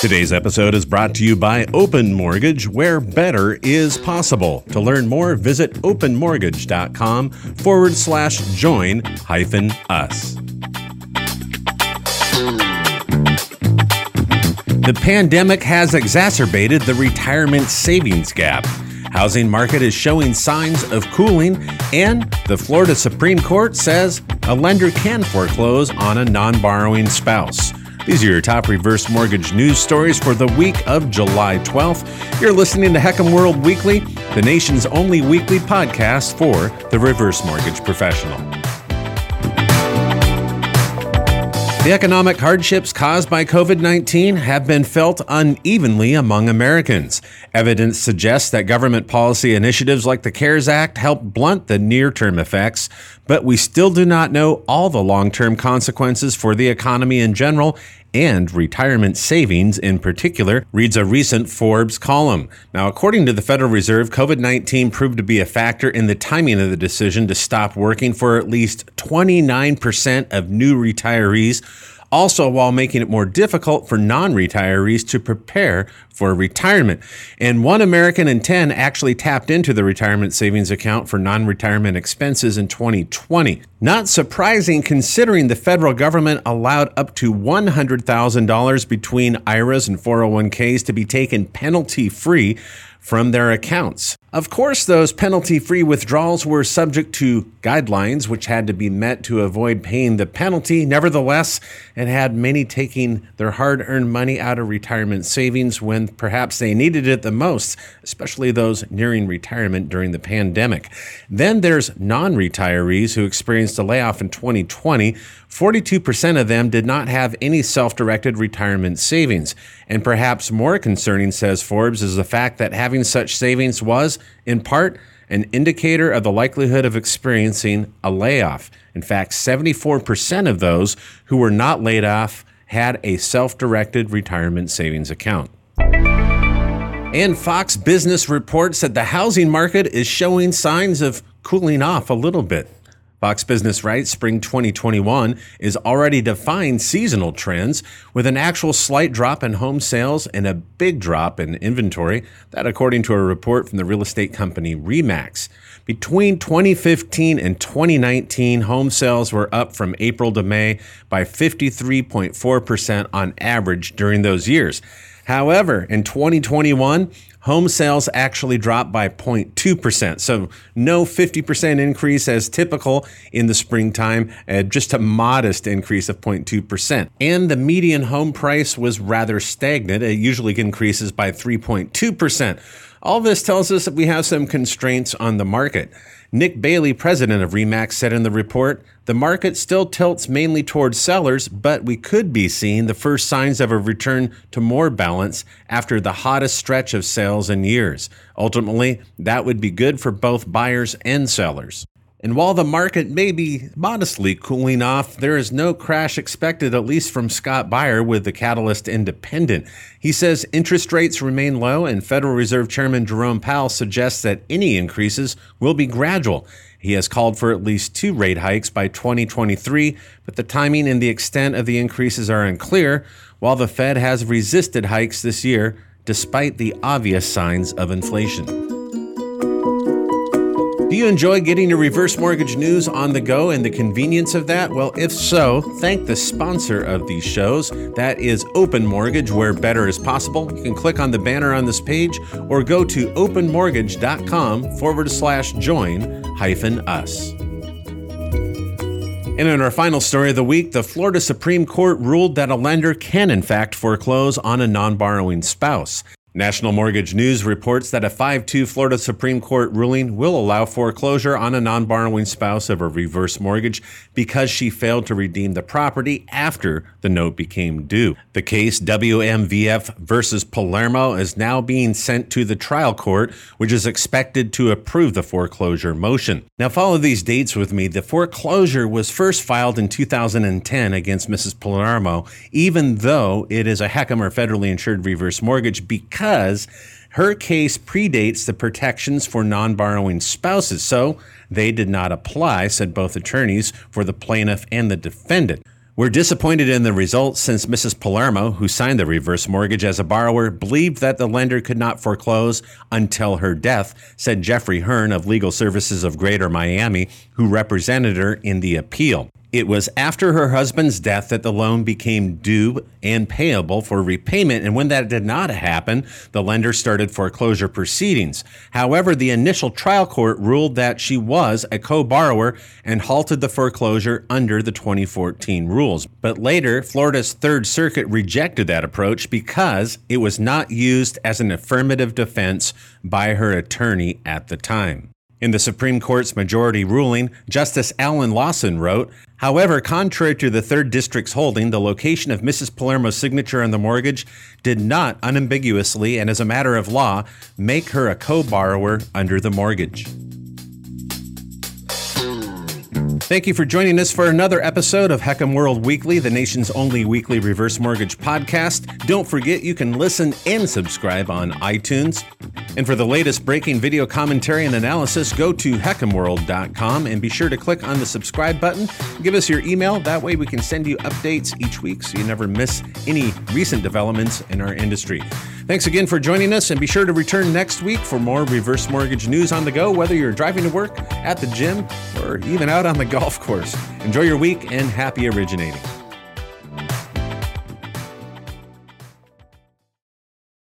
Today's episode is brought to you by Open Mortgage, where better is possible. To learn more, visit openmortgage.com forward slash join hyphen us. The pandemic has exacerbated the retirement savings gap. Housing market is showing signs of cooling, and the Florida Supreme Court says a lender can foreclose on a non borrowing spouse. These are your top reverse mortgage news stories for the week of July 12th. You're listening to HECM World Weekly, the nation's only weekly podcast for the reverse mortgage professional. The economic hardships caused by COVID 19 have been felt unevenly among Americans. Evidence suggests that government policy initiatives like the CARES Act help blunt the near term effects, but we still do not know all the long term consequences for the economy in general and retirement savings in particular, reads a recent Forbes column. Now, according to the Federal Reserve, COVID 19 proved to be a factor in the timing of the decision to stop working for at least 29% of new retirees also while making it more difficult for non retirees to prepare for retirement. And one American in 10 actually tapped into the retirement savings account for non retirement expenses in 2020. Not surprising considering the federal government allowed up to $100,000 between IRAs and 401ks to be taken penalty free from their accounts. Of course, those penalty free withdrawals were subject to guidelines which had to be met to avoid paying the penalty. Nevertheless, it had many taking their hard earned money out of retirement savings when perhaps they needed it the most, especially those nearing retirement during the pandemic. Then there's non retirees who experienced a layoff in 2020. 42% of them did not have any self directed retirement savings. And perhaps more concerning, says Forbes, is the fact that having such savings was in part, an indicator of the likelihood of experiencing a layoff. In fact, 74% of those who were not laid off had a self directed retirement savings account. And Fox Business reports that the housing market is showing signs of cooling off a little bit. Fox Business writes spring 2021 is already defying seasonal trends with an actual slight drop in home sales and a big drop in inventory. That, according to a report from the real estate company Remax. Between 2015 and 2019, home sales were up from April to May by 53.4% on average during those years. However, in 2021, home sales actually dropped by 0.2%. So, no 50% increase as typical in the springtime, uh, just a modest increase of 0.2%. And the median home price was rather stagnant. It usually increases by 3.2%. All this tells us that we have some constraints on the market. Nick Bailey, president of REMAX, said in the report the market still tilts mainly towards sellers, but we could be seeing the first signs of a return to more balance after the hottest stretch of sales in years. Ultimately, that would be good for both buyers and sellers. And while the market may be modestly cooling off, there is no crash expected, at least from Scott Beyer with the Catalyst Independent. He says interest rates remain low, and Federal Reserve Chairman Jerome Powell suggests that any increases will be gradual. He has called for at least two rate hikes by 2023, but the timing and the extent of the increases are unclear, while the Fed has resisted hikes this year despite the obvious signs of inflation. Do you enjoy getting your reverse mortgage news on the go and the convenience of that? Well, if so, thank the sponsor of these shows. That is Open Mortgage, where better is possible. You can click on the banner on this page or go to openmortgage.com forward slash join hyphen us. And in our final story of the week, the Florida Supreme Court ruled that a lender can, in fact, foreclose on a non borrowing spouse. National Mortgage News reports that a 5 2 Florida Supreme Court ruling will allow foreclosure on a non borrowing spouse of a reverse mortgage because she failed to redeem the property after the note became due. The case, WMVF versus Palermo, is now being sent to the trial court, which is expected to approve the foreclosure motion. Now, follow these dates with me. The foreclosure was first filed in 2010 against Mrs. Palermo, even though it is a HECM or federally insured reverse mortgage because because her case predates the protections for non borrowing spouses, so they did not apply, said both attorneys for the plaintiff and the defendant. We're disappointed in the results since Mrs. Palermo, who signed the reverse mortgage as a borrower, believed that the lender could not foreclose until her death, said Jeffrey Hearn of Legal Services of Greater Miami, who represented her in the appeal. It was after her husband's death that the loan became due and payable for repayment. And when that did not happen, the lender started foreclosure proceedings. However, the initial trial court ruled that she was a co borrower and halted the foreclosure under the 2014 rules. But later, Florida's Third Circuit rejected that approach because it was not used as an affirmative defense by her attorney at the time. In the Supreme Court's majority ruling, Justice Alan Lawson wrote, However, contrary to the third district's holding, the location of Mrs. Palermo's signature on the mortgage did not unambiguously and as a matter of law make her a co borrower under the mortgage. Thank you for joining us for another episode of HECM World Weekly, the nation's only weekly reverse mortgage podcast. Don't forget you can listen and subscribe on iTunes. And for the latest breaking video commentary and analysis, go to hecmworld.com and be sure to click on the subscribe button. Give us your email. That way we can send you updates each week so you never miss any recent developments in our industry. Thanks again for joining us, and be sure to return next week for more reverse mortgage news on the go, whether you're driving to work, at the gym, or even out on the golf course. Enjoy your week and happy originating.